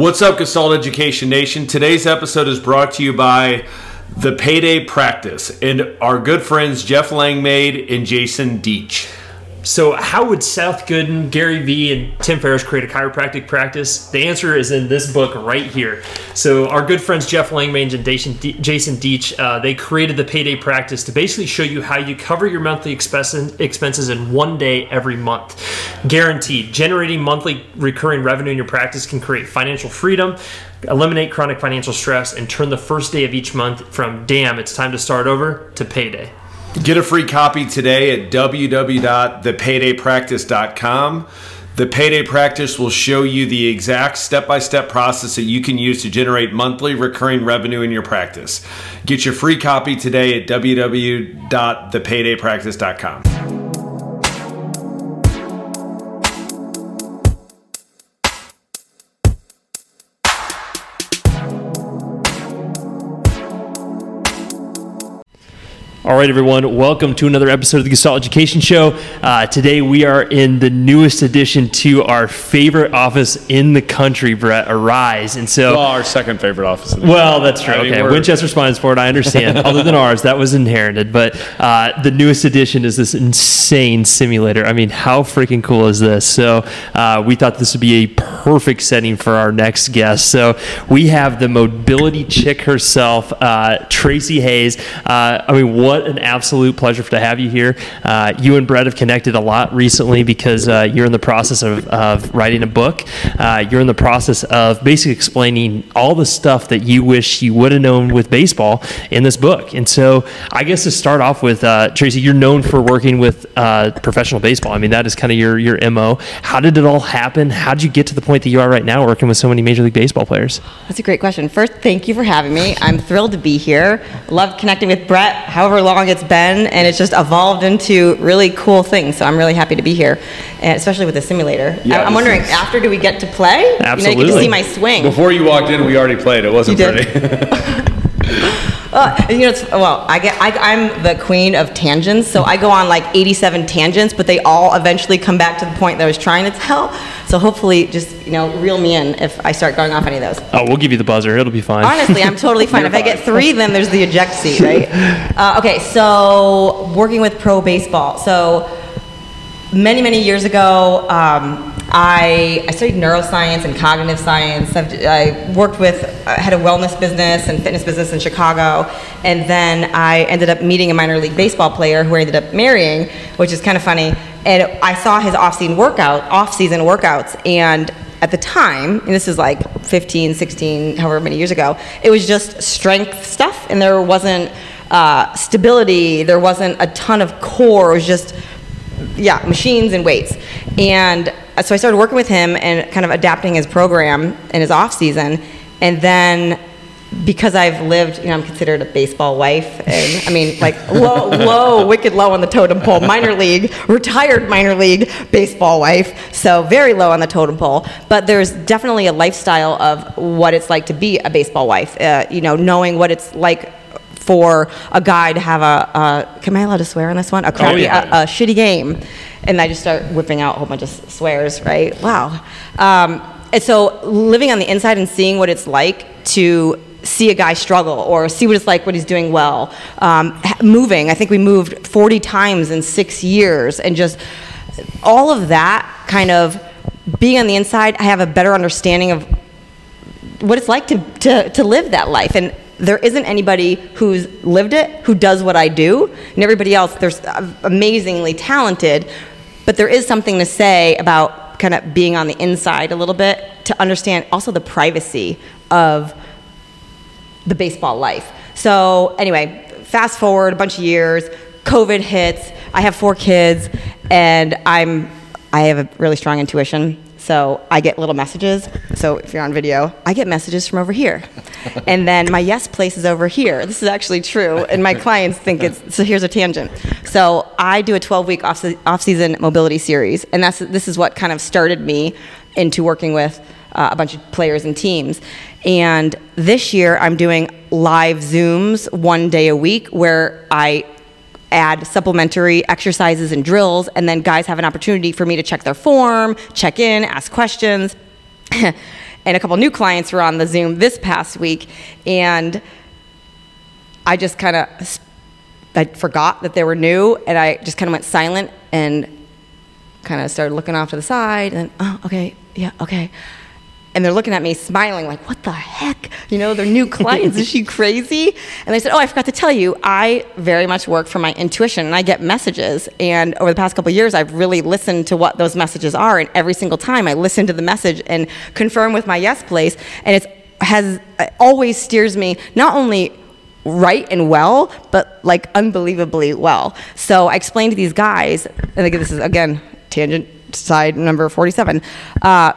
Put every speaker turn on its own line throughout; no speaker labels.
What's up, Gestalt Education Nation? Today's episode is brought to you by the Payday Practice and our good friends Jeff Langmaid and Jason Deitch.
So, how would Seth Godin, Gary Vee, and Tim Ferriss create a chiropractic practice? The answer is in this book right here. So, our good friends Jeff Langmaid and Jason Deitch, uh, they created the Payday Practice to basically show you how you cover your monthly expenses in one day every month. Guaranteed. Generating monthly recurring revenue in your practice can create financial freedom, eliminate chronic financial stress, and turn the first day of each month from damn, it's time to start over to payday.
Get a free copy today at www.thepaydaypractice.com. The Payday Practice will show you the exact step by step process that you can use to generate monthly recurring revenue in your practice. Get your free copy today at www.thepaydaypractice.com.
right, everyone, welcome to another episode of the Gestalt Education Show. Uh, today we are in the newest addition to our favorite office in the country, Brett, Arise.
And so, well, our second favorite office.
well, that's true. I mean, okay, Winchester Spine Sport, I understand. Other than ours, that was inherited. But uh, the newest addition is this insane simulator. I mean, how freaking cool is this? So uh, we thought this would be a perfect setting for our next guest. So we have the mobility chick herself, uh, Tracy Hayes. Uh, I mean, what what an absolute pleasure to have you here. Uh, you and Brett have connected a lot recently because uh, you're in the process of, of writing a book. Uh, you're in the process of basically explaining all the stuff that you wish you would have known with baseball in this book. And so, I guess to start off with, uh, Tracy, you're known for working with uh, professional baseball. I mean, that is kind of your your mo. How did it all happen? How did you get to the point that you are right now, working with so many major league baseball players?
That's a great question. First, thank you for having me. I'm thrilled to be here. Love connecting with Brett. However long long it's been, and it's just evolved into really cool things. So I'm really happy to be here, and especially with the simulator. Yeah, I'm wondering, is... after do we get to play?
Absolutely.
You, know, you get to see my swing.
Before you walked in, we already played. It wasn't pretty.
Uh, you know, well, I get, I, am the queen of tangents, so I go on like 87 tangents, but they all eventually come back to the point that I was trying to tell. So hopefully, just you know, reel me in if I start going off any of those.
Oh, we'll give you the buzzer. It'll be fine.
Honestly, I'm totally fine. if I get three, then there's the eject seat, right? Uh, okay, so working with pro baseball. So many, many years ago, um, I, I studied neuroscience and cognitive science. I've, i worked with, I had a wellness business and fitness business in Chicago. And then I ended up meeting a minor league baseball player who I ended up marrying, which is kind of funny. And I saw his off-season workout, off-season workouts, and at the time, and this is like 15, 16, however many years ago, it was just strength stuff, and there wasn't uh, stability, there wasn't a ton of core, it was just, yeah, machines and weights. And so I started working with him and kind of adapting his program in his off season, and then because I've lived, you know, I'm considered a baseball wife, and I mean, like low, low, wicked low on the totem pole, minor league, retired minor league baseball wife, so very low on the totem pole. But there's definitely a lifestyle of what it's like to be a baseball wife. Uh, you know, knowing what it's like for a guy to have a, a am I allowed to swear on this one? A crappy, oh, yeah. a, a shitty game and I just start whipping out a whole bunch of swears, right? Wow. Um, and so living on the inside and seeing what it's like to see a guy struggle or see what it's like when he's doing well. Um, moving, I think we moved 40 times in six years, and just all of that kind of being on the inside, I have a better understanding of what it's like to, to, to live that life. And there isn't anybody who's lived it who does what I do, and everybody else, there's amazingly talented, but there is something to say about kind of being on the inside a little bit to understand also the privacy of the baseball life. So, anyway, fast forward a bunch of years, COVID hits, I have four kids, and I'm I have a really strong intuition. So I get little messages. So if you're on video, I get messages from over here. and then my yes place is over here. This is actually true. And my clients think it's, so here's a tangent. So I do a 12 week off, season mobility series. And that's, this is what kind of started me into working with uh, a bunch of players and teams. And this year I'm doing live Zooms one day a week where I add supplementary exercises and drills, and then guys have an opportunity for me to check their form, check in, ask questions. and a couple new clients were on the Zoom this past week, and I just kind of I forgot that they were new, and I just kind of went silent and kind of started looking off to the side, and oh, okay, yeah, okay. And they're looking at me, smiling, like, "What the heck? You know, they're new clients. Is she crazy?" And they said, "Oh, I forgot to tell you. I very much work for my intuition, and I get messages. And over the past couple years, I've really listened to what those messages are. And every single time, I listen to the message and confirm with my yes place. And it's has it always steers me not only right and well, but like unbelievably well. So I explained to these guys, and again, this is again tangent side number 47. Uh,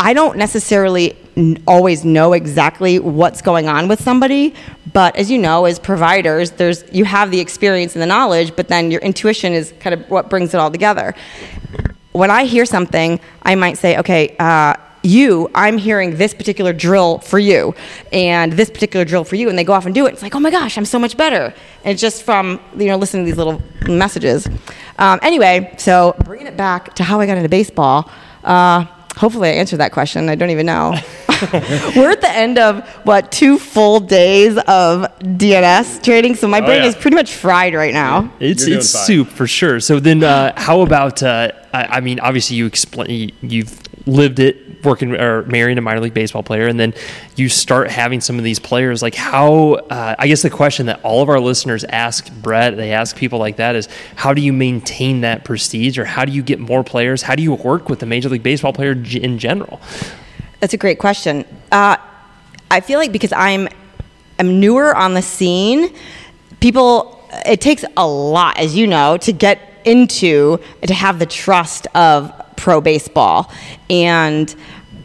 I don't necessarily n- always know exactly what's going on with somebody, but as you know, as providers, there's you have the experience and the knowledge, but then your intuition is kind of what brings it all together. When I hear something, I might say, okay. Uh, you, I'm hearing this particular drill for you, and this particular drill for you, and they go off and do it. It's like, oh my gosh, I'm so much better. And it's just from you know listening to these little messages. Um, anyway, so bringing it back to how I got into baseball. Uh, hopefully, I answered that question. I don't even know. We're at the end of what two full days of DNS training, so my
Oh,
brain
yeah.
is pretty much fried right now.
It's it's
fine.
soup for sure. So then, uh, how about? Uh, I, I mean, obviously, you explain you've lived it, working or marrying a minor league baseball player, and then you start having some of these players. Like how? Uh, I guess the question that all of our listeners ask Brett, they ask people like that is, how do you maintain that prestige, or how do you get more players? How do you work with the major league baseball player g- in general?
That's a great question. Uh, I feel like because I'm I'm newer on the scene, people it takes a lot, as you know, to get into to have the trust of pro baseball, and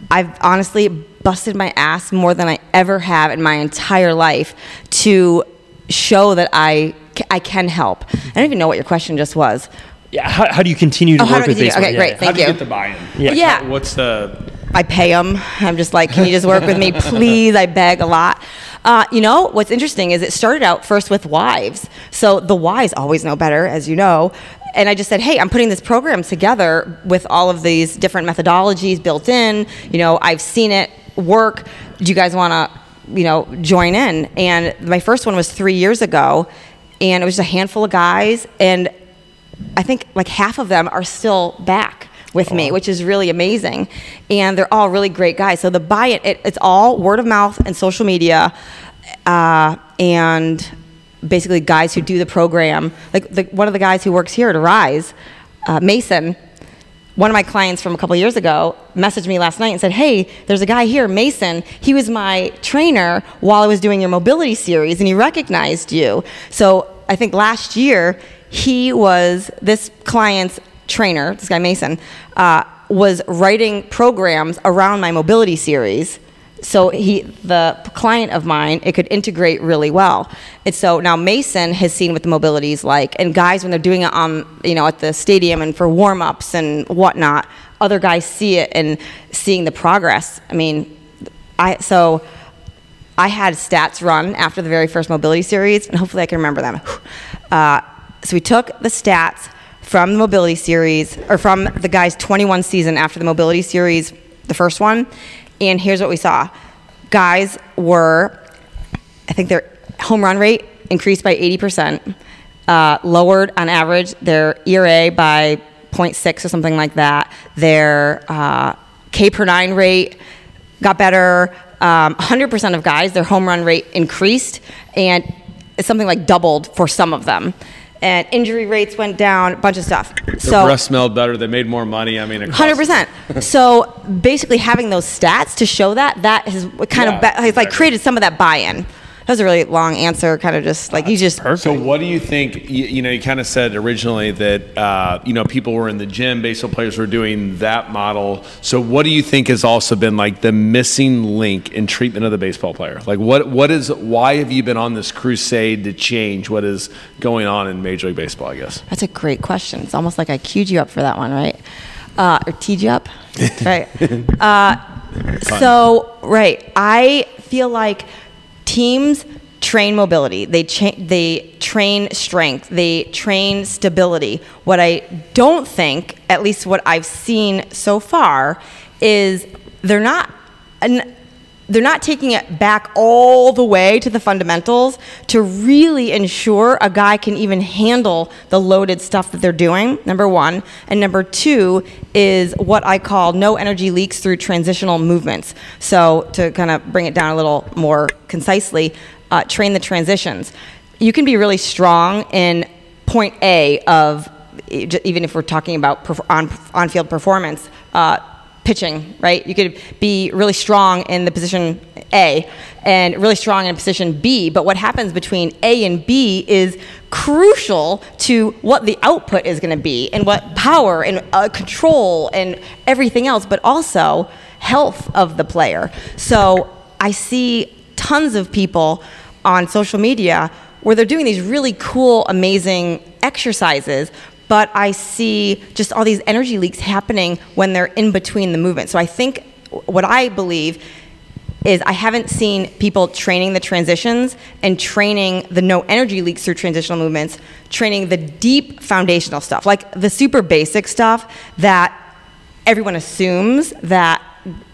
I've honestly busted my ass more than I ever have in my entire life to show that I I can help. I don't even know what your question just was.
Yeah, how, how do you continue to
Oh, how
work
do I
with
continue?
baseball?
Okay,
Yeah,
great.
yeah.
Thank
How do you
you.
get the buy-in?
Yeah.
Yeah.
What's the
I pay them. I'm just like, can you just work with me, please? I beg a lot. Uh, you know, what's interesting is it started out first with wives. So the wives always know better, as you know. And I just said, hey, I'm putting this program together with all of these different methodologies built in. You know, I've seen it work. Do you guys want to, you know, join in? And my first one was three years ago, and it was just a handful of guys. And I think like half of them are still back with me, which is really amazing. And they're all really great guys. So the buy it, it it's all word of mouth and social media, uh, and basically guys who do the program. Like the, one of the guys who works here at Arise, uh, Mason. One of my clients from a couple years ago messaged me last night and said, "Hey, there's a guy here, Mason. He was my trainer while I was doing your mobility series, and he recognized you." So I think last year he was this client's trainer. This guy Mason uh, was writing programs around my mobility series. So he the client of mine it could integrate really well. And so now mason has seen what the mobility is like. And guys when they're doing it on you know at the stadium and for warm-ups and whatnot other guys see it and seeing the progress. I mean i so i had stats run after the very first mobility series and hopefully i can remember them. Uh, so we took the stats from the mobility series or from the guy's 21 season after the mobility series the first one and here's what we saw. Guys were i think their home run rate increased by 80% uh, lowered on average their ERA by 0.6 or something like that. Their uh, k per 9 rate got better. Um, 100% of guys their home run rate increased and something like doubled for some of them and injury rates went down a bunch of stuff
the
so
breath smelled better? They made more money. I mean,
Hundred percent. So basically, having those stats to show that that has kind
Yeah,
of has like created some of that buy-in. That was a really long answer, kind of just like you just.
Perfect.
So, what do you think? You, you know, you kind of said originally that uh, you know people were in the gym, baseball players were doing that model. So, what do you think has also been like the missing link in treatment of the baseball player? Like, what what is? Why have you been on this crusade to change what is going on in Major League Baseball? I guess.
That's a great question. It's almost like I queued you up for that one, right? Uh, or teed you up, right? Uh, so right, I feel like teams train mobility. They cha- they train strength. They train stability. What I don't think, at least what I've seen so far, is they're not and they're not taking it back all the way to the fundamentals to really ensure a guy can even handle the loaded stuff that they're doing, number one. And number two is what I call no energy leaks through transitional movements. So, to kind of bring it down a little more concisely, uh, train the transitions. You can be really strong in point A of, even if we're talking about on, on field performance. Uh, pitching, right? You could be really strong in the position A and really strong in position B, but what happens between A and B is crucial to what the output is going to be and what power and uh, control and everything else, but also health of the player. So I see tons of people on social media where they're doing these really cool, amazing exercises, but I see just all these energy leaks happening when they're in between the movement. So I think what I believe is I haven't seen people training the transitions and training the no energy leaks through transitional movements, training the deep foundational stuff, like the super basic stuff that everyone assumes that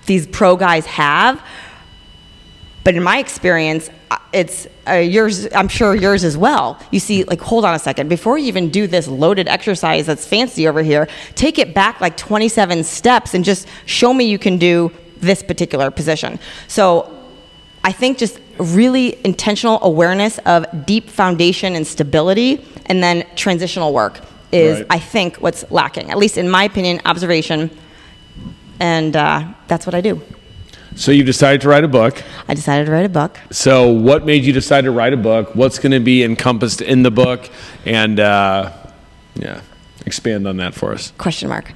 these pro guys have. But in my experience, it's uh, yours i'm sure yours as well. You see like hold on a second. Before you even do this loaded exercise that's fancy over here take it back like 27 steps and just show me you can do this particular position. So i think just really intentional awareness of deep foundation and stability and then transitional work is right. i think what's lacking at least in my opinion observation. And uh, that's what i do
so you decided to write a book.
I decided to write a book.
So what made you decide to write a book? What's going to be encompassed in the book? And uh, yeah, expand on that for us.
Question mark.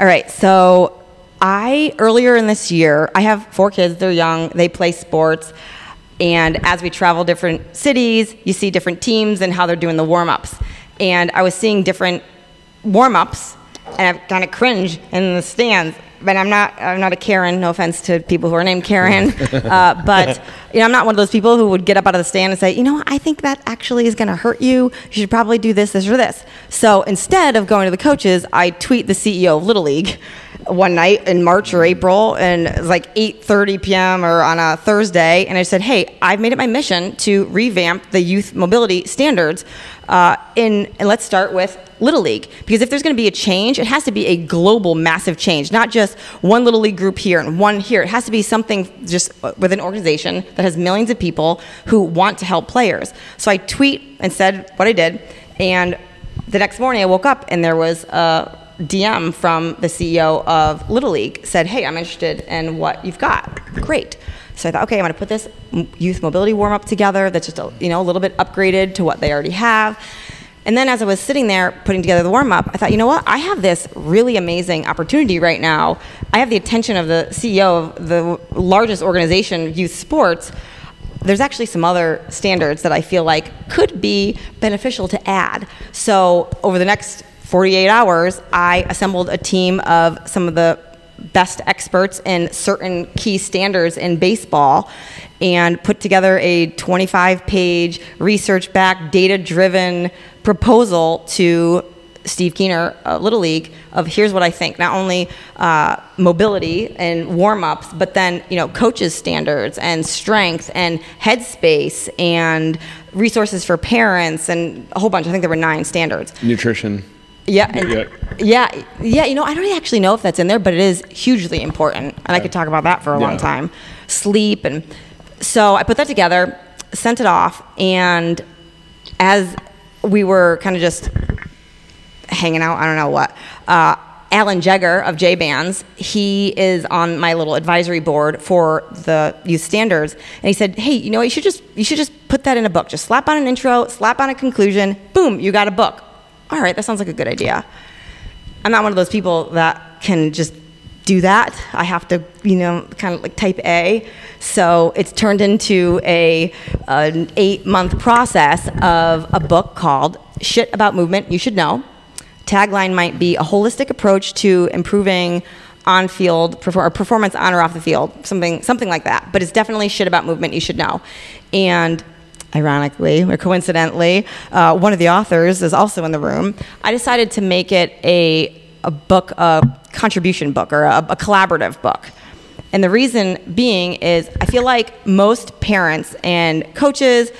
All right. So I earlier in this year, I have four kids. They're young. They play sports. And as we travel different cities, you see different teams and how they're doing the warm ups. And I was seeing different warm ups, and I kind of cringe in the stands but I'm not I'm not a Karen. No offense to people who are named Karen, uh, but you know I'm not one of those people who would get up out of the stand and say, you know, I think that actually is going to hurt you. You should probably do this, this, or this. So instead of going to the coaches, I tweet the CEO of Little League one night in March or April, and it was like 8:30 p.m. or on a Thursday, and I said, "Hey, I've made it my mission to revamp the youth mobility standards." Uh, in and let's start with Little League because if there's going to be a change, it has to be a global, massive change, not just one Little League group here and one here. It has to be something just with an organization that has millions of people who want to help players. So I tweet and said what I did, and the next morning I woke up and there was a DM from the CEO of Little League said, "Hey, I'm interested in what you've got." Great. So I thought, okay, I'm going to put this youth mobility warm up together. That's just a, you know a little bit upgraded to what they already have. And then as I was sitting there putting together the warm up, I thought, you know what? I have this really amazing opportunity right now. I have the attention of the CEO of the largest organization, youth sports. There's actually some other standards that I feel like could be beneficial to add. So over the next 48 hours, I assembled a team of some of the best experts in certain key standards in baseball and put together a 25 page research backed data driven proposal to Steve Keener, uh, Little League, of here's what I think. Not only uh, mobility and warm ups, but then you know coaches standards and strength and headspace and resources for parents and a whole bunch. I think there were nine standards.
Nutrition.
Yeah, and, yeah, yeah. You know, I don't actually know if that's in there, but it is hugely important, and I could talk about that for a yeah. long time. Sleep, and so I put that together, sent it off, and as we were kind of just hanging out, I don't know what. Uh, Alan Jaeger of J Bands, he is on my little advisory board for the youth standards, and he said, "Hey, you know, what? you should just you should just put that in a book. Just slap on an intro, slap on a conclusion, boom, you got a book." All right, that sounds like a good idea. I'm not one of those people that can just do that. I have to, you know, kind of like type A. So it's turned into a an eight month process of a book called "Shit About Movement You Should Know." Tagline might be a holistic approach to improving on-field perfor- performance on or off the field, something something like that. But it's definitely shit about movement you should know, and ironically or coincidentally, uh, one of the authors is also in the room. I decided to make it a, a book, a contribution book, or a, a collaborative book. And the reason being is I feel like most parents and coaches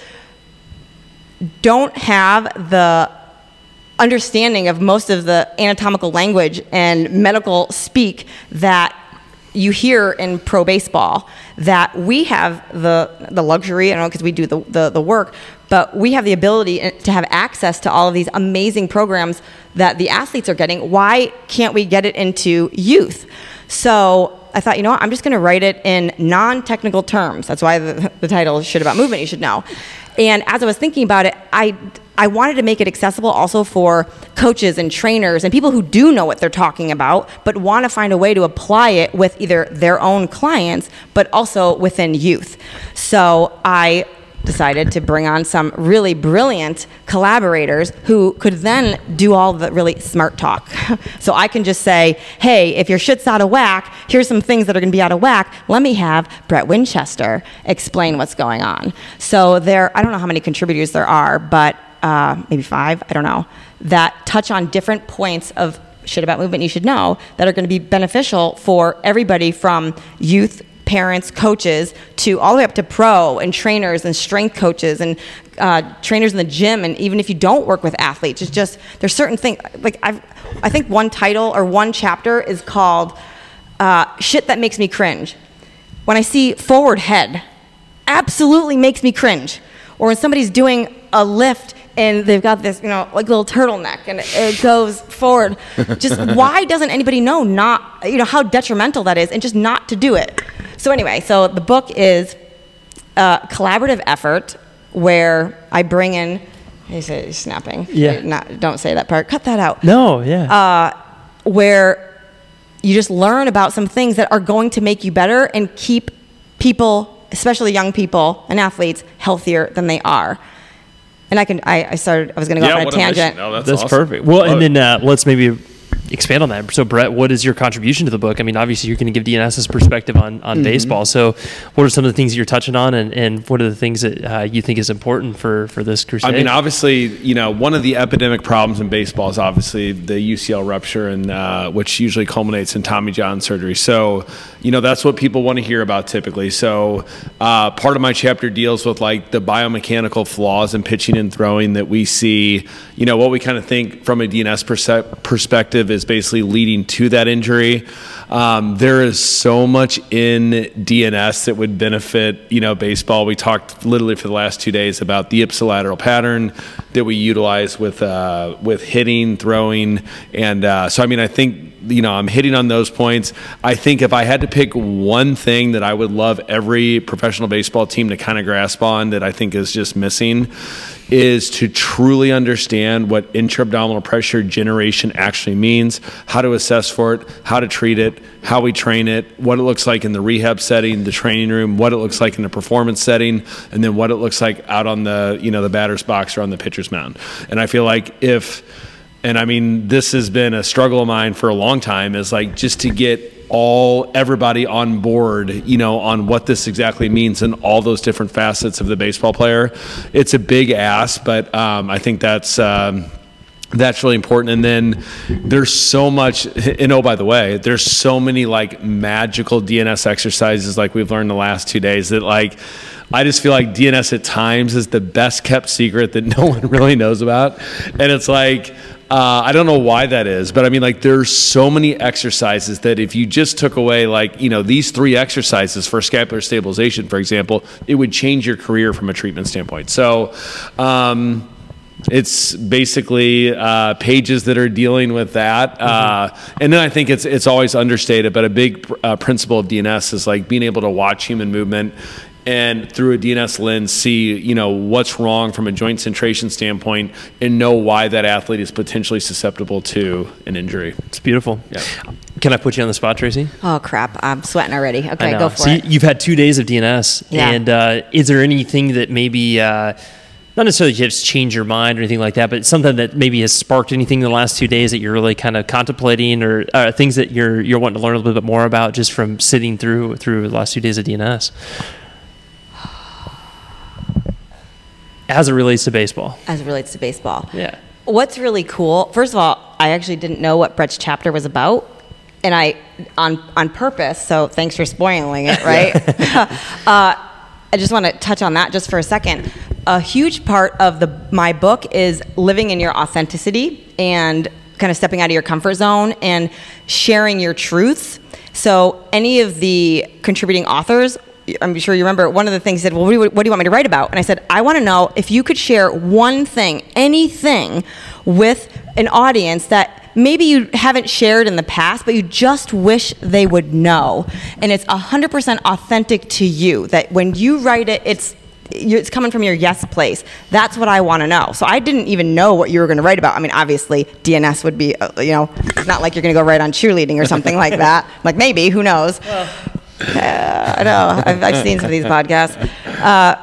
don't have the understanding of most of the anatomical language and medical speak that you hear in pro baseball that we have the the luxury, I don't know because we do the, the, the work, but we have the ability eh, to have access to all of these amazing programs that the athletes are getting. Why can't we get it into youth? So I thought, you know what, I'm just going to write it in non technical terms. That's why the, the title is Shit About Movement, you should know. And as I was thinking about it, I I wanted to make it accessible also for coaches and trainers and people who do know what they're talking about, but want to find a way to apply it with either their own clients, but also within youth. So I decided to bring on some really brilliant collaborators who could then do all the really smart talk. so I can just say, hey, if your shit's out of whack, here's some things that are going to be out of whack. Let me have Brett Winchester explain what's going on. So there, I don't know how many contributors there are, but uh, maybe five, I don't know, that touch on different points of shit about movement you should know that are going to be beneficial for everybody from youth parents, coaches, to all the way up to pro and trainers and strength coaches and uh, trainers in the gym. And even if you don't work with athletes, it's just there's certain things. Like I've, I think one title or one chapter is called uh, "Shit That Makes Me Cringe." When I see forward head, absolutely makes me cringe. Or when somebody's doing a lift and they've got this, you know, like little turtleneck, and it, it goes forward. Just why doesn't anybody know not, you know, how detrimental that is, and just not to do it? So anyway, so the book is a collaborative effort where I bring in. He said snapping.
Yeah.
Not, don't say that part. Cut that out.
No, yeah.
Uh, where you just learn about some things that are going to make you better and keep people, especially young people and athletes, healthier than they are. And I can, I, I started, I was going to go
Yeah,
on a
what a
tangent.
No, that's
That's
awesome.
perfect. Well,
Love
and
it.
then uh, let's maybe expand on that. So, Brett, what is your contribution to the book? I mean, obviously, you're going to give DNS's perspective on, on
Mm-hmm.
baseball. So, what are some of the things that you're touching on, and, and what are the things that uh, you think is important for, for this crusade?
I mean, obviously, you know, one of the epidemic problems in baseball is obviously the UCL rupture, and uh, which usually culminates in Tommy John surgery. So, you know, that's what people want to hear about typically. So, uh, part of my chapter deals with like the biomechanical flaws in pitching and throwing that we see. You know, what we kind of think from a DNS perse- perspective is basically leading to that injury. Um, there is so much in DNS that would benefit, you know, baseball. We talked literally for the last two days about the ipsilateral pattern that we utilize with uh, with hitting, throwing, and uh, so I mean, I think you know I'm hitting on those points. I think if I had to pick one thing that I would love every professional baseball team to kind of grasp on that I think is just missing is to truly understand what intra-abdominal pressure generation actually means, how to assess for it, how to treat it, how we train it, what it looks like in the rehab setting, the training room, what it looks like in the performance setting, and then what it looks like out on the you know the batter's box or on the pitcher's mound. And I feel like if and I mean this has been a struggle of mine for a long time is like just to get all everybody on board you know on what this exactly means and all those different facets of the baseball player it's a big ask but um, i think that's um, that's really important and then there's so much and oh by the way there's so many like magical DNS exercises like we've learned the last two days that like I just feel like DNS at times is the best kept secret that no one really knows about. And it's like, uh, I don't know why that is, but I mean, like, there's so many exercises that if you just took away, like, you know, these three exercises for scapular stabilization, for example, it would change your career from a treatment standpoint. So, um, it's basically uh, pages that are dealing with that, uh, and then I think it's it's always understated. But a big uh, principle of DNS is like being able to watch human movement and through a DNS lens see you know what's wrong from a joint centration standpoint and know why that athlete is potentially susceptible to an injury.
it's beautiful.
Yeah.
Can I put you on the spot, Tracy?
Oh crap! I'm sweating already. Okay, go for
so
it.
you- you've had two days of DNS,
Yeah.
and uh, is there anything that maybe uh, not necessarily just change your mind or anything like that, but something that maybe has sparked anything in the last two days that you're really kind of contemplating, or uh, things that you're you're wanting to learn a little bit more about just from sitting through through the last two days of DNS, as it relates to baseball?
As it relates to baseball.
Yeah.
What's really cool, first of all, I actually didn't know what Brett's chapter was about. and I on on purpose. So thanks for spoiling it, right? uh, I just want to touch on that just for a second. A huge part of the my book is living in your authenticity and kind of stepping out of your comfort zone and sharing your truths. So any of the contributing authors I'm sure you remember one of the things he said, Well, what do, you, what do you want me to write about? And I said, I want to know if you could share one thing, anything, with an audience that maybe you haven't shared in the past, but you just wish they would know. And it's 100% authentic to you, that when you write it, it's it's coming from your yes place. That's what I want to know. So I didn't even know what you were going to write about. I mean, obviously, DNS would be, uh, you know, it's not like you're going to go write on cheerleading or something like that. Like maybe, who knows? Uh, I know. I've, I've, seen some of these podcasts. Uh,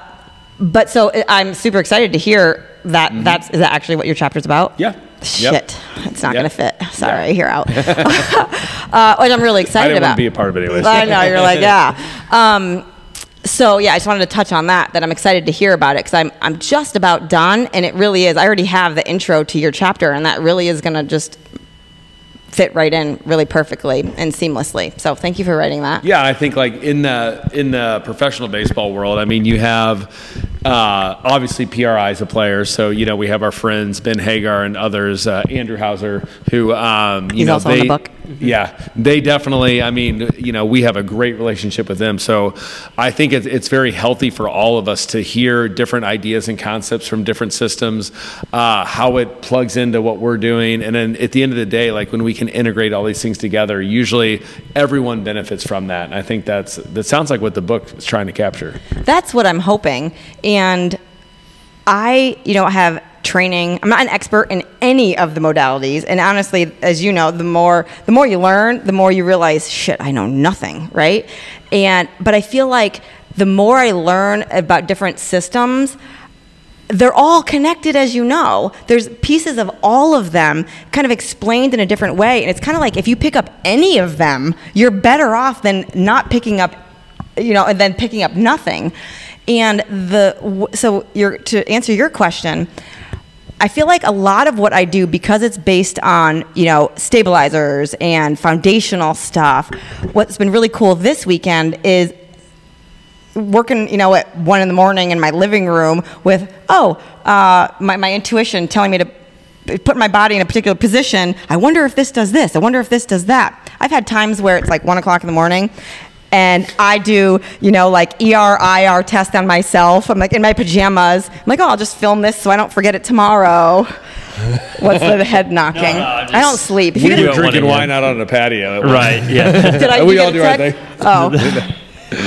but so uh, I'm super excited to hear that. Mm-hmm. That's is that actually what your chapter's about?
Yeah.
Shit, yep. it's not yep. gonna fit. Sorry, yep. you're out. uh, which I'm really excited
I
about.
be a part of it anyways.
I know you're like yeah. Um, so yeah, I just wanted to touch on that. That I'm excited to hear about it because I'm I'm just about done, and it really is. I already have the intro to your chapter, and that really is gonna just fit right in really perfectly and seamlessly. So thank you for writing that.
Yeah, I think like in the in the professional baseball world, I mean, you have uh, obviously PRI is a player, so you know we have our friends Ben Hagar and others, uh, Andrew Hauser, who um, you
He's
know
also
they,
in the book.
Yeah, they definitely. I mean, you know, we have a great relationship with them, so I think it's, it's very healthy for all of us to hear different ideas and concepts from different systems, uh, how it plugs into what we're doing, and then at the end of the day, like when we can integrate all these things together, usually everyone benefits from that. And I think that's that sounds like what the book is trying to capture.
That's what I'm hoping, and I, you know, have training. I'm not an expert in any of the modalities, and honestly, as you know, the more the more you learn, the more you realize, shit, I know nothing, right? And but I feel like the more I learn about different systems, they're all connected as you know there's pieces of all of them kind of explained in a different way and it's kind of like if you pick up any of them you're better off than not picking up you know and then picking up nothing and the so to answer your question I feel like a lot of what I do because it's based on, you know, stabilizers and foundational stuff. What's been really cool this weekend is working, you know, at one in the morning in my living room with, oh, uh, my, my intuition telling me to put my body in a particular position. I wonder if this does this. I wonder if this does that. I've had times where it's like one o'clock in the morning and I do, you know, like ER, IR test on myself. I'm like in my pajamas. I'm like, oh, I'll just film this so I don't forget it tomorrow. What's the head knocking? No, no, just, I don't sleep.
If we were drinking wine out on the patio.
Right. Yeah.
Did I?
we all do our thing.
Oh.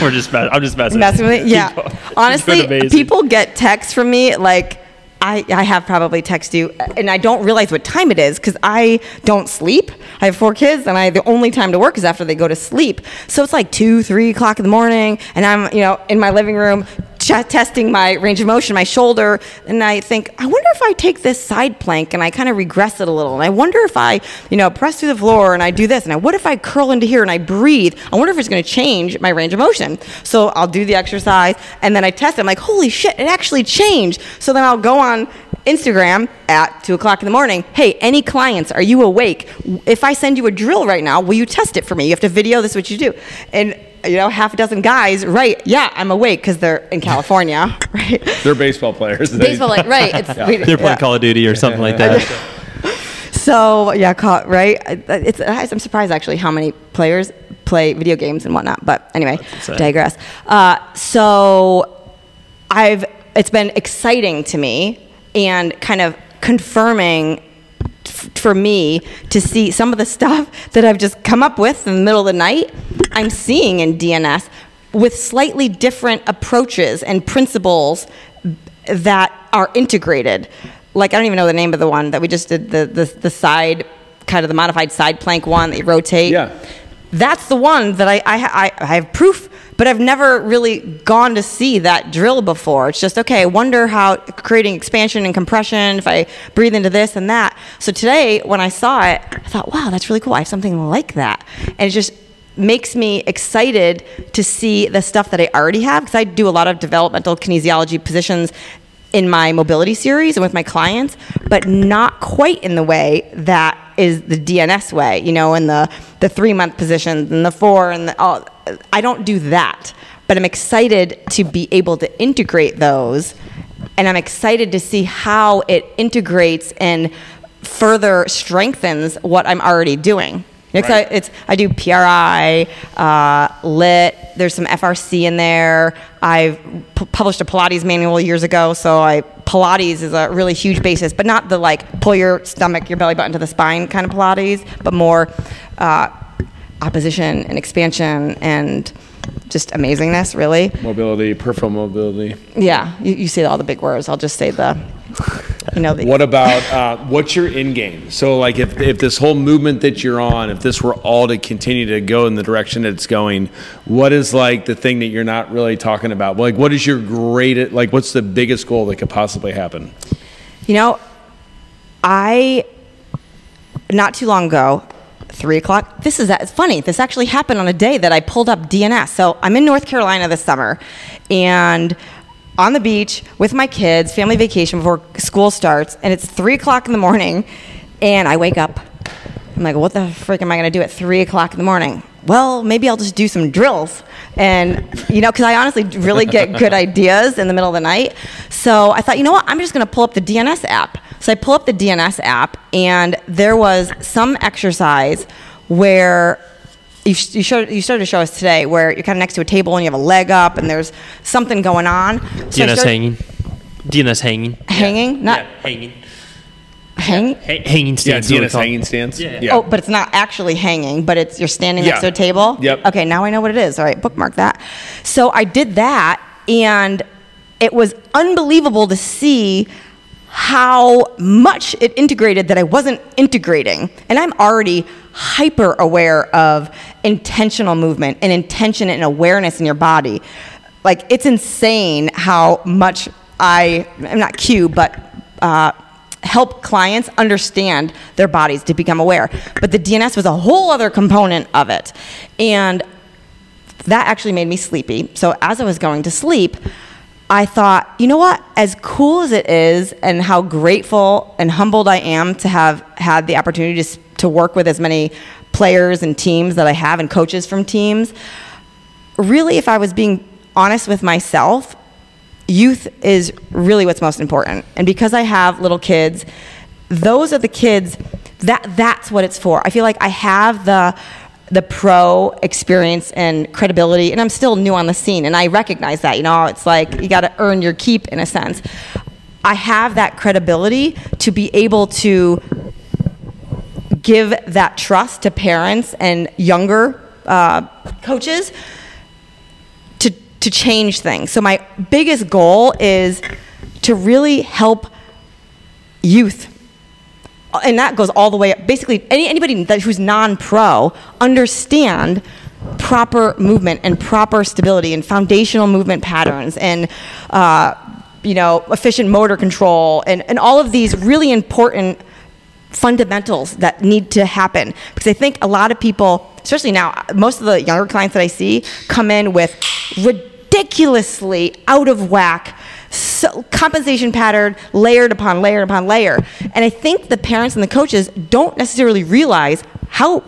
We're just. I'm just messing.
Messing with it. Yeah. Honestly, people get texts from me like I, I have probably texted you, uh, and I don't realize what time it is because I don't sleep. I have four kids, and I the only time to work is after they go to sleep. So it's like two, three o'clock in the morning, and I'm you know in my living room testing my range of motion, my shoulder, and I think, I wonder if I take this side plank and I kind of regress it a little, and I wonder if I, you know, press through the floor and I do this, and I what if I curl into here and I breathe? I wonder if it's going to change my range of motion. So I'll do the exercise, and then I test. It. I'm like, holy shit, it actually changed. So then I'll go on Instagram at two o'clock in the morning. Hey, any clients, are you awake? If I send you a drill right now, will you test it for me? You have to video. This is what you do, and you know, half a dozen guys, right? Yeah, I'm awake because they're in California, right?
They're baseball players.
Baseball, like, right? It's,
yeah. we, they're playing yeah. Call of Duty or something like that.
so yeah, right? It's, I'm surprised actually how many players play video games and whatnot. But anyway, digress. Uh, so I've it's been exciting to me and kind of confirming for me to see some of the stuff that I've just come up with in the middle of the night, I'm seeing in DNS with slightly different approaches and principles that are integrated. Like I don't even know the name of the one that we just did the the, the side kind of the modified side plank one that you rotate.
Yeah.
That's the one that I, I, I have proof but I've never really gone to see that drill before. It's just, okay, I wonder how creating expansion and compression, if I breathe into this and that. So today, when I saw it, I thought, wow, that's really cool. I have something like that. And it just makes me excited to see the stuff that I already have because I do a lot of developmental kinesiology positions in my mobility series and with my clients, but not quite in the way that is the DNS way, you know, in the, the three month positions and the four and the, all. I don't do that, but I'm excited to be able to integrate those, and I'm excited to see how it integrates and further strengthens what I'm already doing.
Right.
it's I do PRI, uh, lit. There's some FRC in there. I've p- published a Pilates manual years ago, so I Pilates is a really huge basis, but not the like pull your stomach, your belly button to the spine kind of Pilates, but more uh, opposition and expansion and just amazingness, really.
Mobility, peripheral mobility.
Yeah, you, you say all the big words. I'll just say the, you know, the,
What about uh, what's your end game? So, like, if, if this whole movement that you're on, if this were all to continue to go in the direction that it's going, what is like the thing that you're not really talking about? Like, what is your greatest, like, what's the biggest goal that could possibly happen?
You know, I not too long ago, three o'clock. This is it's funny. This actually happened on a day that I pulled up DNS. So I'm in North Carolina this summer, and on the beach with my kids, family vacation before school starts, and it's three o'clock in the morning, and I wake up. I'm like, what the frick am I going to do at three o'clock in the morning? Well, maybe I'll just do some drills. And, you know, because I honestly really get good ideas in the middle of the night. So I thought, you know what? I'm just going to pull up the DNS app. So I pull up the DNS app, and there was some exercise where you, sh- you, showed, you started to show us today where you're kind of next to a table and you have a leg up and there's something going on. So I
DNS
started-
hanging. DNS hanging.
Hanging? Not
Yeah, hanging.
hang?
Ha- hanging stance. is what we
DNS hanging stance.
Yeah. yeah.
Oh, but it's not actually hanging, but it's you're standing next to a table.
Yep.
Okay, now I know what it is. All right, bookmark that. So I did that, and it was unbelievable to see how much it integrated that I wasn't integrating. And I'm already hyper aware of intentional movement and intention and awareness in your body. Like it's insane how much I I'm not cue, but uh, help clients understand their bodies to become aware. But the DNS was a whole other component of it. And that actually made me sleepy. So as I was going to sleep, I thought, you know what? As cool as it is, and how grateful and humbled I am to have had the opportunity to, to work with as many players and teams that I have and coaches from teams, really, if I was being honest with myself, youth is really what's most important. And because I have little kids, those are the kids that that's what it's for. I feel like I have the the pro experience and credibility and I'm still new on the scene and I recognize that, you know, it's like you got to earn your keep in a sense. I have that credibility to be able to give that trust to parents and younger uh, coaches to, to change things. So my biggest goal is to really help youth. And that goes all the way up. Basically, any, anybody that, who's non-pro understand proper movement and proper stability and foundational movement patterns and uh, you know efficient motor control and, and all of these really important fundamentals that need to happen because I think a lot of people, especially now, most of the younger clients that I see come in with ridiculously out of whack so compensation pattern layered upon layer upon layer. And I think the parents and the coaches don't necessarily realize how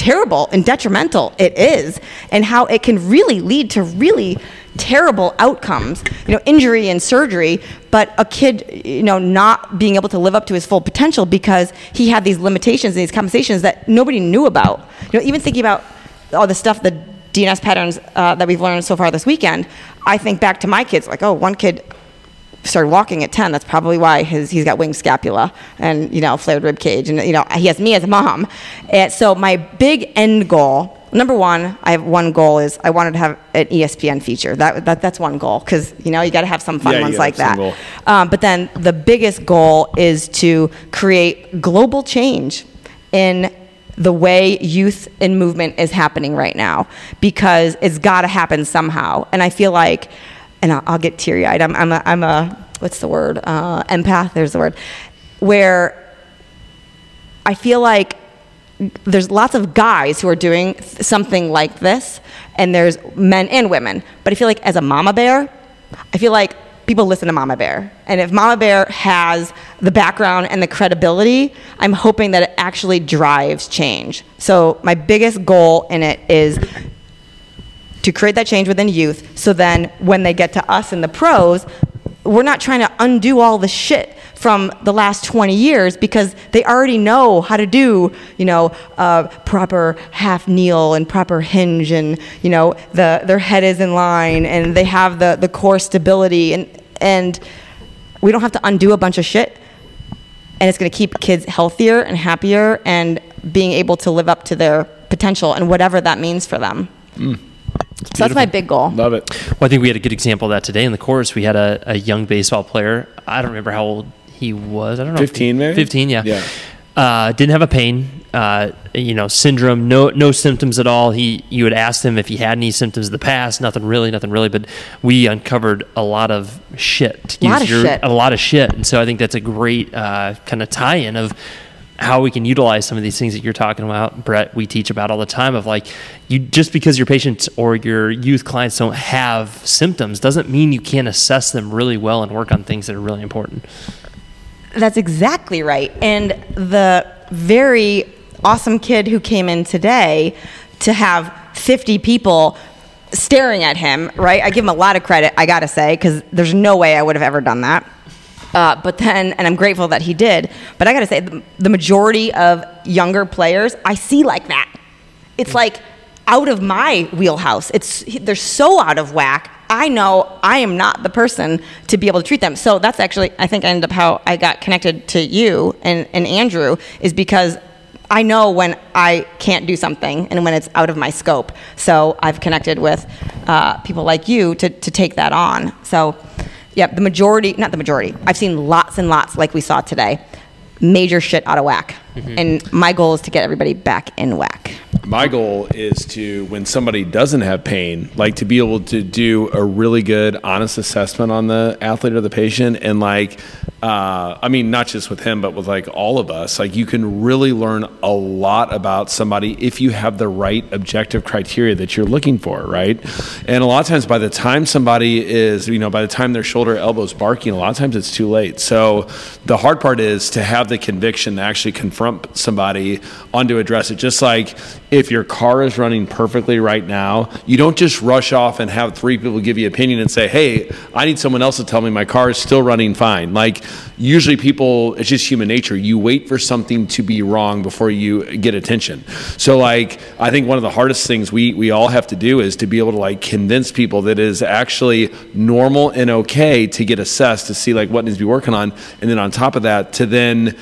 terrible and detrimental it is and how it can really lead to really terrible outcomes you know injury and surgery but a kid you know not being able to live up to his full potential because he had these limitations and these compensations that nobody knew about you know even thinking about all the stuff the DNS patterns uh, that we've learned so far this weekend i think back to my kids like oh one kid started walking at 10 that's probably why his, he's got winged scapula and you know flared rib cage and you know he has me as a mom. And so my big end goal number one i have one goal is i wanted to have an ESPN feature. That, that that's one goal because you know you got to have some fun
Yeah,
ones like that. um, but then the biggest goal is to create global change in the way youth and movement is happening right now because it's got to happen somehow. And I feel like, and I'll, I'll get teary eyed. I'm, I'm, a, I'm a, what's the word? Uh, empath, there's the word. Where I feel like there's lots of guys who are doing something like this, and there's men and women. But I feel like as a mama bear, I feel like people listen to Mama Bear. And if Mama Bear has the background and the credibility, I'm hoping that it actually drives change. So my biggest goal in it is to create that change within youth so then when they get to us in the pros, we're not trying to undo all the shit from the last 20 years because they already know how to do, you know, uh, proper half kneel and proper hinge and, you know, the, their head is in line and they have the, the core stability and, and we don't have to undo a bunch of shit and it's going to keep kids healthier and happier and being able to live up to their potential and whatever that means for them. Mm. So that's my big goal.
Love it.
Well, I think we had a good example of that today in the course. We had a, a young baseball player. I don't remember how old he was. I don't know.
15 maybe?
15, yeah.
Yeah.
Uh, didn't have a pain, uh, you know, syndrome, no no symptoms at all. He, you had asked him if he had any symptoms in the past. Nothing really, nothing really. But we uncovered a lot of shit.
A lot of your, shit.
A lot of shit. And so I think that's a great uh, kind of tie-in of how we can utilize some of these things that you're talking about, Brett. We teach about all the time of like, you just because your patients or your youth clients don't have symptoms doesn't mean you can't assess them really well and work on things that are really important.
That's exactly right. And the very awesome kid who came in today to have 50 people staring at him, right? I give him a lot of credit, I gotta say, because there's no way I would have ever done that. Uh, but then, and I'm grateful that he did. But I got to say, the, the, majority of younger players I see like that. It's like out of my wheelhouse. It's they're so out of whack. I know I am not the person to be able to treat them. So that's actually, I think, I ended up how I got connected to you and, and Andrew is because I know when I can't do something and when it's out of my scope. So I've connected with uh, people like you to, to take that on. So Yep, the majority, not the majority. I've seen lots and lots, like we saw today, major shit out of whack. Mm-hmm. And my goal is to get everybody back in whack.
My goal is to, when somebody doesn't have pain, like to be able to do a really good, honest assessment on the athlete or the patient. And like, uh, I mean, not just with him, but with like all of us, like you can really learn a lot about somebody if you have the right objective criteria that you're looking for, right? And a lot of times, by the time somebody is, you know, by the time their shoulder, elbows barking, a lot of times it's too late. So the hard part is to have the conviction to actually confront confront somebody on to address it. Just like if your car is running perfectly right now, you don't just rush off and have three people give you opinion and say, "Hey, I need someone else to tell me my car is still running fine." Like usually people it's just human nature. You wait for something to be wrong before you get attention. So like I think one of the hardest things we we all have to do is to be able to like convince people that it is actually normal and okay to get assessed to see like what needs to be working on and then on top of that to then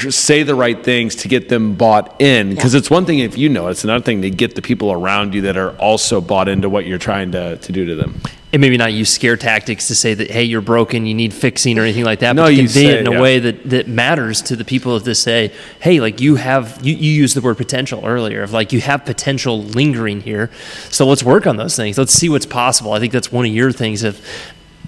say the right things to get them bought in because yeah. it's one thing if you know it's another thing to get the people around you that are also bought into what you're trying to, to do to them
and maybe not use scare tactics to say that hey you're broken you need fixing or anything like that
no,
but
you
convey
say,
it in a
yeah.
way that, that matters to the people to say hey like you have you, you used the word potential earlier of like you have potential lingering here so let's work on those things let's see what's possible i think that's one of your things of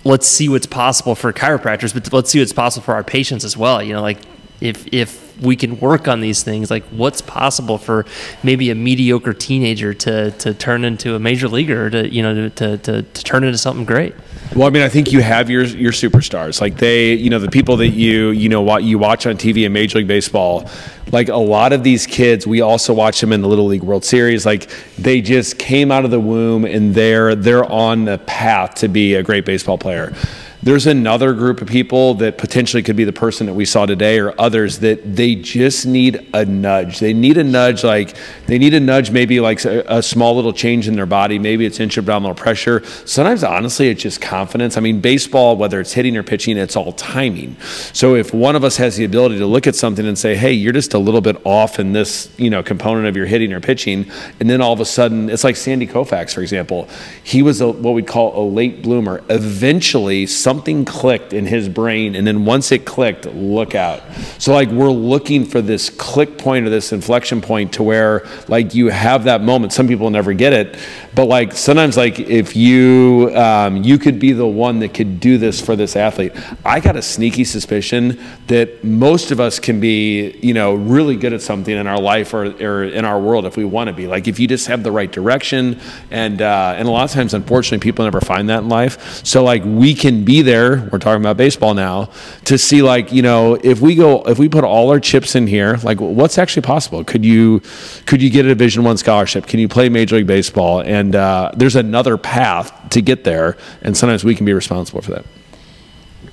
let's see what's possible for chiropractors but let's see what's possible for our patients as well you know like if if we can work on these things, like what's possible for maybe a mediocre teenager to to turn into a major leaguer, to you know to, to, to turn into something great.
Well, I mean, I think you have your your superstars, like they, you know, the people that you you know what you watch on TV in Major League Baseball. Like a lot of these kids, we also watch them in the Little League World Series. Like they just came out of the womb and they're they're on the path to be a great baseball player. There's another group of people that potentially could be the person that we saw today, or others that they just need a nudge. They need a nudge, like they need a nudge, maybe like a, a small little change in their body. Maybe it's intra-abdominal pressure. Sometimes, honestly, it's just confidence. I mean, baseball, whether it's hitting or pitching, it's all timing. So if one of us has the ability to look at something and say, "Hey, you're just a little bit off in this, you know, component of your hitting or pitching," and then all of a sudden, it's like Sandy Koufax, for example. He was a, what we'd call a late bloomer. Eventually, something clicked in his brain, and then once it clicked, look out. So, like, we're looking for this click point or this inflection point to where, like, you have that moment. Some people never get it. But like sometimes like if you um, you could be the one that could do this for this athlete. I got a sneaky suspicion that most of us can be you know really good at something in our life or, or in our world if we want to be. Like if you just have the right direction and uh, and a lot of times unfortunately people never find that in life. So like we can be there. We're talking about baseball now to see like you know if we go if we put all our chips in here like what's actually possible could you could you get a division one scholarship can you play major league baseball and uh, there's another path to get there and sometimes we can be responsible for that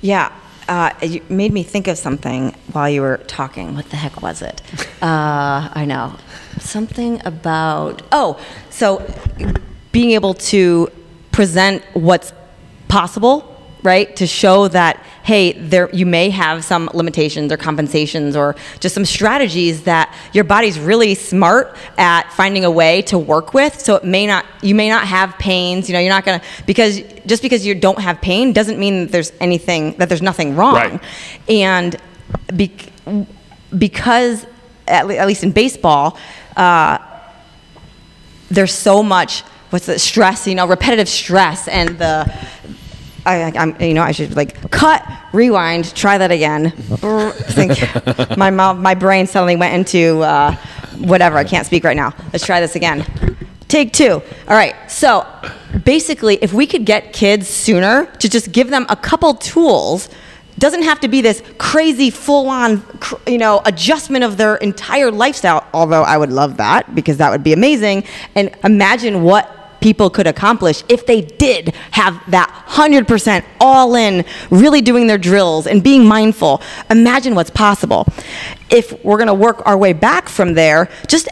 Yeah, uh, you made me think of something while you were talking. What the heck was it? Uh, I know. Something about, oh, so being able to present what's possible, right? To show that, hey, there you may have some limitations or compensations or just some strategies that your body's really smart at finding a way to work with. So it may not, you may not have pains. You know, you're not gonna because just because you don't have pain doesn't mean that there's anything that there's nothing wrong.
Right.
And bec because at, le- at least in baseball. Uh, there's so much what's the stress you know repetitive stress and the I, I'm, you know, I should like cut, rewind, try that again. Think my mouth, my brain suddenly went into uh, whatever. I can't speak right now. Let's try this again. Take two. All right. So basically, if we could get kids sooner to just give them a couple tools, doesn't have to be this crazy, full-on, you know, adjustment of their entire lifestyle. Although I would love that because that would be amazing. And imagine what people could accomplish if they did have that 100% all in, really doing their drills and being mindful. Imagine what's possible. If we're going to work our way back from there, just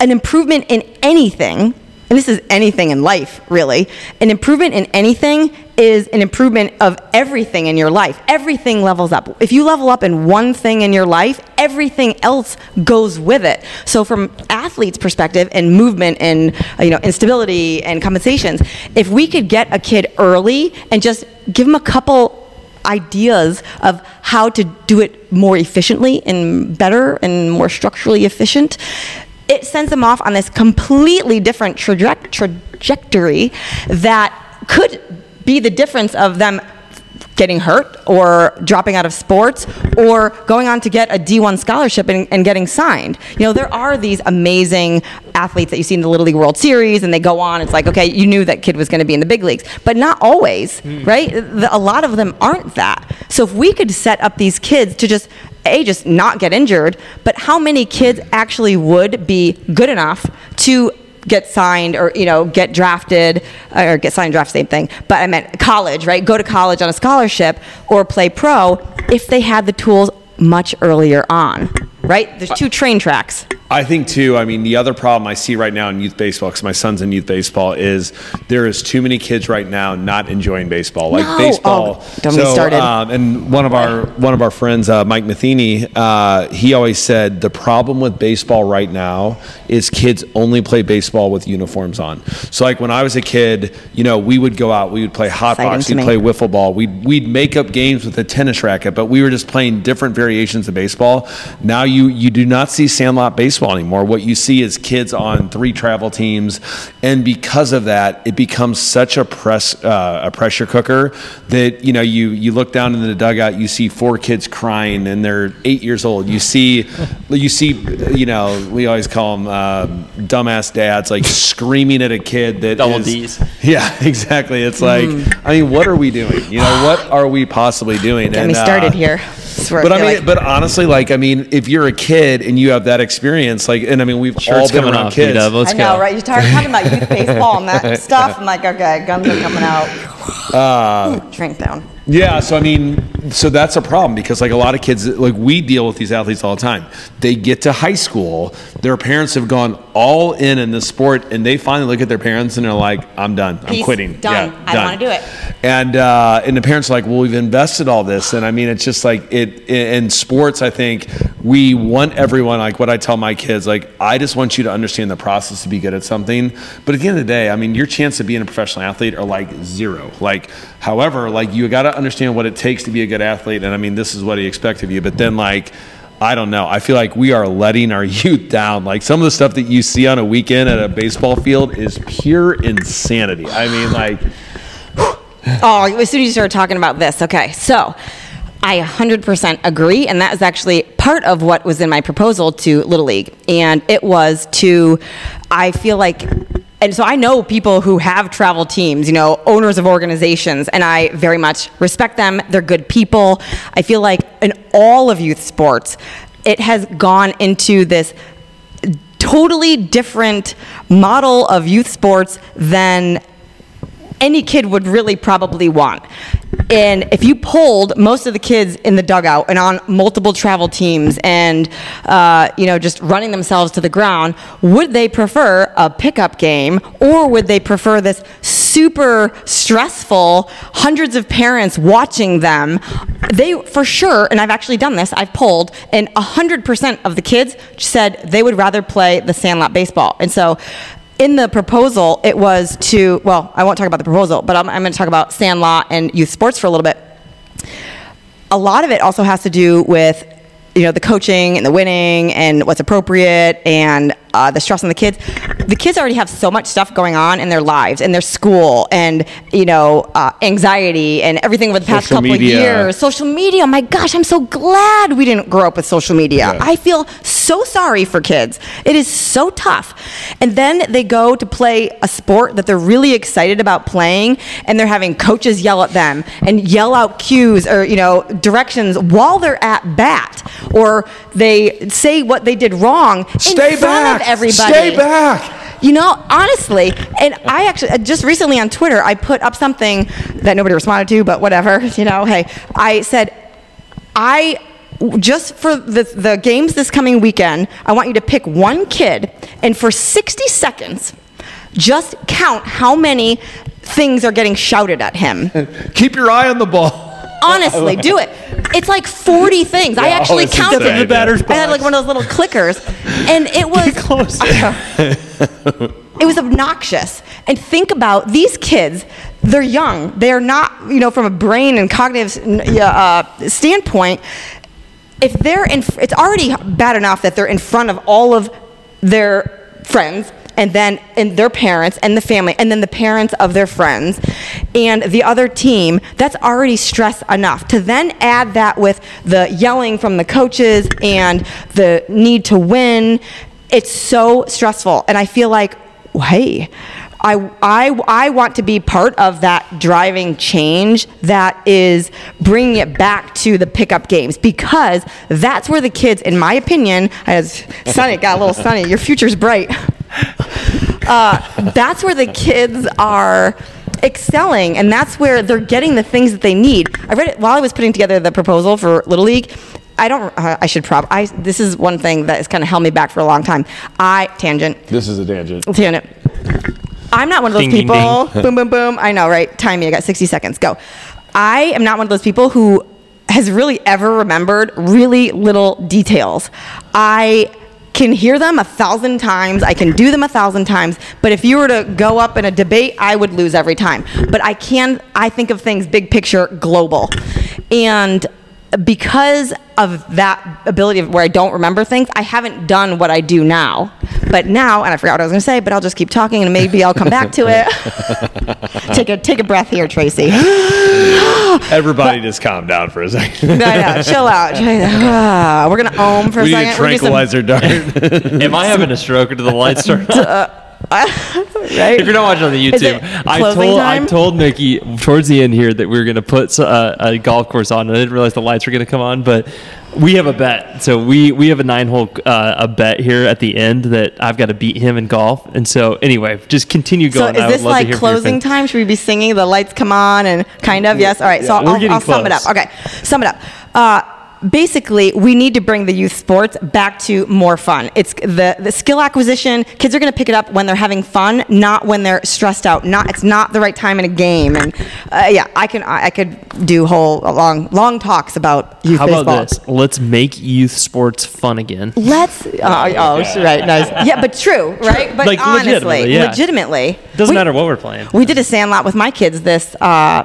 an improvement in anything, and this is anything in life, really, an improvement in anything is an improvement of everything in your life. Everything levels up. If you level up in one thing in your life, everything else goes with it. So from athletes' perspective and movement and you know instability and compensations, if we could get a kid early and just give them a couple ideas of how to do it more efficiently and better and more structurally efficient, it sends them off on this completely different traje- trajectory that could be the difference of them getting hurt or dropping out of sports or going on to get a D1 scholarship and, and getting signed. You know, there are these amazing athletes that you see in the Little League World Series and they go on. It's like, okay, you knew that kid was going to be in the big leagues, but not always, hmm. right? The- a lot of them aren't that. So if we could set up these kids to just a just not get injured, but how many kids actually would be good enough to get signed or you know get drafted uh, or get signed draft same thing. But i meant college right? Go to college on a scholarship or play pro if they had the tools much earlier on right? There's uh, two train tracks
I think too. I mean, the other problem I see right now in youth baseball, because my son's in youth baseball, is there is too many kids right now not enjoying baseball. Like
No.
baseball.
Oh, don't get started.
Um, and one of our one of our friends, uh, Mike Matheny, uh, he always said the problem with baseball right now is kids only play baseball with uniforms on. So like when I was a kid, you know, we would go out, we would play hot box, we'd play wiffle ball, we'd we'd make up games with a tennis racket, but we were just playing different variations of baseball. Now you you do not see sandlot baseball anymore. What you see is kids on three travel teams, and because of that, it becomes such a press uh, a pressure cooker that you know you you look down into the dugout, you see four kids crying, and they're eight years old. You see you see you know we always call them um, dumbass dads like screaming at a kid that
Double
is-
Ds.
Yeah, exactly. It's like I mean, what are we doing? You know, what are we possibly doing?
get me
uh,
started here Swear,
but I
feel
mean,
like-
but honestly, like I mean, if you're a kid and you have that experience, like, and I mean, we've all been
coming
around
off,
kids.
Let's
I know,
go.
right? You're talking, talking about youth baseball and that stuff. I'm like, okay, guns are coming out.
Uh,
Drink down.
Yeah, so I mean, so that's a problem because like a lot of kids, like we deal with these athletes all the time. They get to high school, their parents have gone all in in the sport, and they finally look at their parents and they're like, "I'm done. I'm
Peace.
quitting.
Done.
Yeah,
I don't wanna do it."
And uh, and the parents are like, "Well, we've invested all this," and I mean, it's just like it in sports. I think we want everyone like what I tell my kids, like I just want you to understand the process to be good at something. But at the end of the day, I mean, your chance of being a professional athlete are like zero. Like, however, like you got to understand what it takes to be a good athlete, and I mean, this is what he expects of you. But then like. I don't know. I feel like we are letting our youth down. Like some of the stuff that you see on a weekend at a baseball field is pure insanity. I mean, like,
Oh, as soon as you start talking about this, okay. So I 100% agree. And that is actually part of what was in my proposal to Little League. And it was to, I feel like, and so I know people who have travel teams, you know, owners of organizations, and I very much respect them. They're good people. I feel like in all of youth sports, it has gone into this totally different model of youth sports than any kid would really probably want. And if you polled most of the kids in the dugout and on multiple travel teams and, uh, you know, just running themselves to the ground, would they prefer a pickup game or would they prefer this super stressful, hundreds of parents watching them? They, for sure, and I've actually done this, I've polled, and 100% of the kids said they would rather play the sandlot baseball. And so, in the proposal, it was to, well, I won't talk about the proposal, but I'm, I'm going to talk about Sandlot and youth sports for a little bit. A lot of it also has to do with, you know, the coaching and the winning and what's appropriate and uh, the stress on the kids. The kids already have so much stuff going on in their lives, in their school, and you know, uh, anxiety and everything over the past
Social
couple
media.
of years. Social media. My gosh, I'm so glad we didn't grow up with social media.
Yeah.
I feel so sorry for kids. It is so tough. And then they go to play a sport that they're really excited about playing, and they're having coaches yell at them and yell out cues or you know directions while they're at bat, or they say what they did wrong
Stay back.
Everybody.
Stay back.
You know, honestly, and I actually uh, just recently on Twitter I put up something that nobody responded to, but whatever. You know, hey, I said I just for the the games this coming weekend, I want you to pick one kid and for 60 seconds just count how many things are getting shouted at him.
Keep your eye on the ball.
Honestly, do it. It's like 40 things. I actually
it's
counted.
insane, The batter's
I had like one of those little clickers, and it was it was obnoxious. And think about these kids. They're young. They're not, you know, from a brain and cognitive uh, standpoint. If they're in, it's already bad enough that they're in front of all of their friends and then and their parents and the family and then the parents of their friends and the other team that's already stress enough. To then add that with the yelling from the coaches and the need to win it's so stressful. And i feel like hey I, I, I want to be part of that driving change that is bringing it back to the pickup games because that's where the kids, in my opinion, as Sunny got a little sunny, your future's bright. Uh, that's where the kids are excelling and that's where they're getting the things that they need. I read it while I was putting together the proposal for Little League. I don't. Uh, I should prob. I. This is one thing that has kind of held me back for a long time. I tangent.
This is a tangent.
Tangent. I'm not one of those
Ding, ding,
people. boom, boom, boom. I know, right? Time me. I got 60 seconds. Go. I am not one of those people who has really ever remembered really little details. I can hear them a thousand times. I can do them a thousand times. But if you were to go up in a debate, I would lose every time. But I can. I think of things big picture, global, and because of that ability of where I don't remember things, I haven't done what I do now. But now, and I forgot what I was going to say, but I'll just keep talking and maybe I'll come back to it. take a take a breath here, Tracy.
Everybody just calm down for a second.
No, no, chill out. Ah, we're gonna ohm for a
we need
second.
a
We're gonna do some-
tranquilizer dart.
Am I having a stroke or do the lights turn on?
right?
If you're not watching on the YouTube, I told
time?
I told Mickey towards the end here that we were going to put uh, a golf course on. I didn't realize the lights were going to come on, but we have a bet. So we we have a nine hole uh, a bet here at the end that I've got to beat him in golf. And so anyway, just continue going.
So is
I
this like
hear from your
closing time? Should we be singing? The lights come on and kind of yes. All right. So
Yeah, we're
I'll, I'll sum it up. Okay, sum it up. Uh, basically, we need to bring the youth sports back to more fun. It's the the skill acquisition. Kids are going to pick it up when they're having fun, not when they're stressed out. Not it's not the right time in a game. And uh, yeah, I can I, I could do whole long long talks about youth sports.
How
baseball.
about this? Let's make youth sports fun again.
Let's. Oh, oh right, nice. Yeah, but true, right? But
Like,
honestly,
legitimately, yeah.
legitimately,
Doesn't
we-
matter what we're playing.
We did a sandlot with my kids this uh,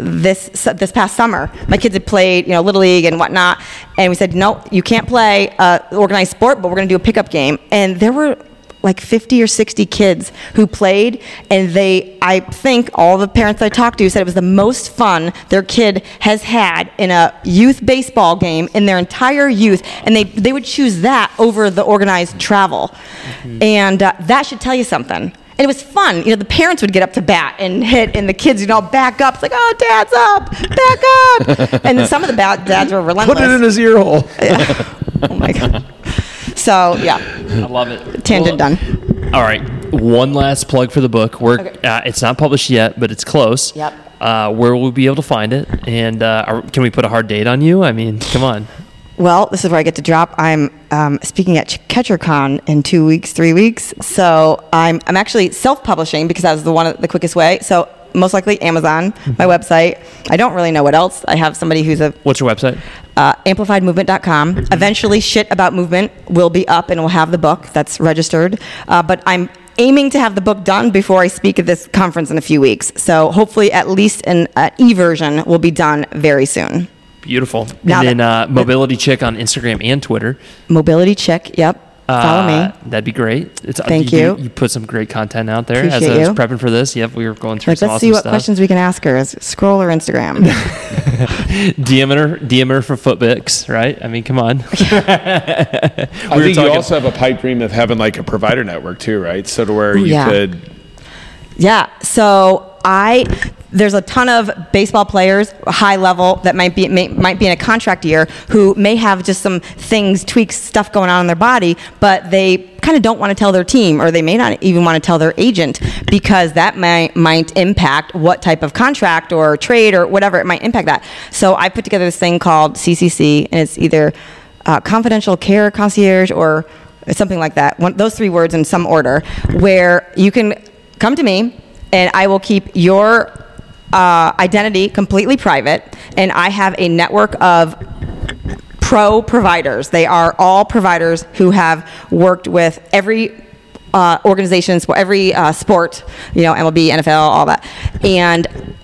this this past summer. My kids had played, you know, little league and whatnot, and we said, no, you can't play uh, organized sport, but we're going to do a pickup game. And there were like 50 or 60 kids who played and they i think all the parents i talked to said it was the most fun their kid has had in a youth baseball game in their entire youth and they, they would choose that over the organized travel mm-hmm. and uh, that should tell you something and it was fun. You know, the parents would get up to bat and hit, and the kids, you know, back up. It's like, oh, dad's up, back up. and then some of the bad dads were relentless.
Put it in his ear hole.
oh my god. So yeah,
I love it.
Tangent well, done.
All right, one last plug for the book. We're okay. uh, it's not published yet, but it's close.
Yep.
Uh, where will we be able to find it? And uh, are, can we put a hard date on you? I mean, come on.
Well, this is where I get to drop. I'm um, speaking at CatcherCon in two weeks, three weeks. So I'm, I'm actually self-publishing because that was the one the quickest way. So most likely Amazon, mm-hmm. my website. I don't really know what else. I have somebody who's a.
What's your website?
Uh, amplifiedmovement.com. Mm-hmm. Eventually, shit about movement will be up and we'll have the book that's registered. Uh, but I'm aiming to have the book done before I speak at this conference in a few weeks. So hopefully, at least an uh, e version will be done very soon.
Beautiful. Now and then uh, Mobility Chick on Instagram and Twitter.
Mobility Chick, yep. Follow me. Uh,
that'd be great.
It's, Thank you,
you. You put some great content out there.
Appreciate
As
I was
you. prepping for this, yep, we were going through
like,
some
let's
awesome
see what
stuff.
questions we can ask her. Is scroll or Instagram?
Diameter, diameter for Footbix, right? I mean, come on.
I think you also have a pipe dream of having like a provider network too, right? So to where Ooh, you
yeah.
could.
Yeah. So I there's a ton of baseball players, high level, that might be may, might be in a contract year who may have just some things, tweaks, stuff going on in their body, but they kind of don't want to tell their team, or they may not even want to tell their agent because that might might impact what type of contract or trade or whatever it might impact that. So I put together this thing called CCC, and it's either uh, confidential care concierge or something like that. One, those three words in some order, where you can come to me and I will keep your uh, identity completely private, and I have a network of pro providers. They are all providers who have worked with every uh, organizations, every uh, sport, you know, MLB, NFL, all that, and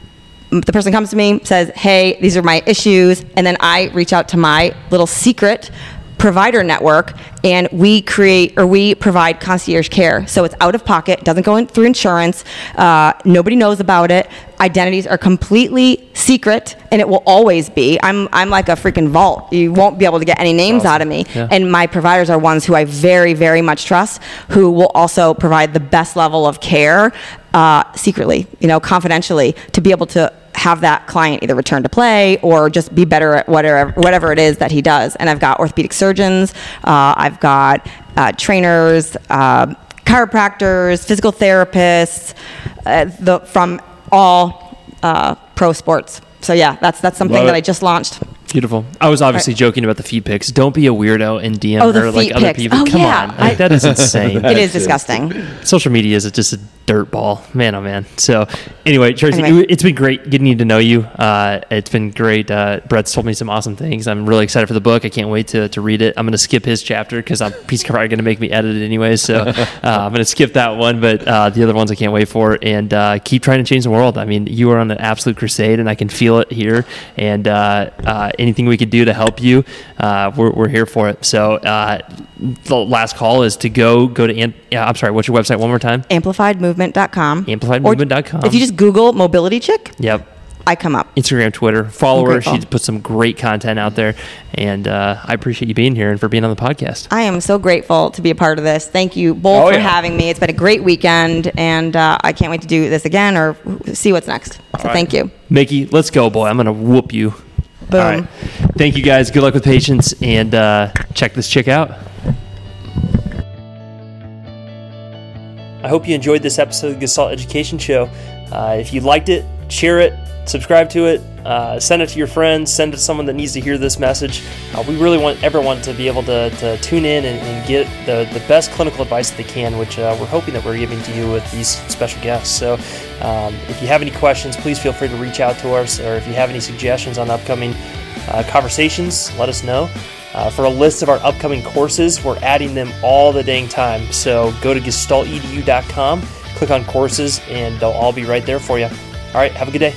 the person comes to me says hey these are my issues and then i reach out to my little secret provider network and we create or we provide concierge care. So it's out of pocket doesn't go in through insurance uh, nobody knows about it. Identities are completely secret and it will always be. I'm, I'm like a freaking vault. You won't be able to get any names awesome. out of me. Yeah. and my providers are ones who i very very much trust who will also provide the best level of care uh, secretly you know confidentially to be able to have that client either return to play or just be better at whatever whatever it is that he does. And I've got orthopedic surgeons, uh, I've got uh, trainers, uh, chiropractors, physical therapists, uh, the, from all uh, pro sports. So yeah, that's that's something that. I just launched.
Beautiful. I was obviously right. joking about the feet pics. Don't be a weirdo and DM
oh,
her like other people.
Oh,
Come
yeah.
on, like, that is insane.
it is disgusting.
Social media is just a dirt ball, man. Oh man. So anyway, Tracy, anyway. it's been great getting to know you. Uh, it's been great. Uh, Brett's told me some awesome things. I'm really excited for the book. I can't wait to, to read it. I'm going to skip his chapter because he's probably going to make me edit it anyway. So uh, I'm going to skip that one, but uh, the other ones I can't wait for. And uh, keep trying to change the world. I mean, you are on an absolute crusade, and I can feel it here. And uh, anything we could do to help you, we're, we're here for it. So the last call is to go go to. I'm sorry. What's your website one more time?
Amplified amplifiedmovement.com.
Amplifiedmovement.com.
If you just Google Mobility Chick,
yep.
I come up.
Instagram, Twitter. Follow her. She puts some great content out there. And uh, I appreciate you being here and for being on the podcast.
I am so grateful to be a part of this. Thank you both oh, for yeah. having me. It's been a great weekend, and uh, I can't wait to do this again or see what's next. So right. thank you.
Mickey, let's go, boy. I'm going to whoop you.
Boom. All right.
Thank you, guys. Good luck with patience, and uh, check this chick out. I hope you enjoyed this episode of the Gestalt Education Show. Uh, if you liked it, share it, subscribe to it, uh, send it to your friends, send it to someone that needs to hear this message. Uh, we really want everyone to be able to, to tune in and, and, get the, the best clinical advice that they can, which uh, we're hoping that we're giving to you with these special guests. So um, if you have any questions, please feel free to reach out to us, or if you have any suggestions on upcoming uh, conversations, let us know. Uh, for a list of our upcoming courses, we're adding them all the dang time. So go to gestaltedu.com, click on courses, and they'll all be right there for you. All right, have a good day.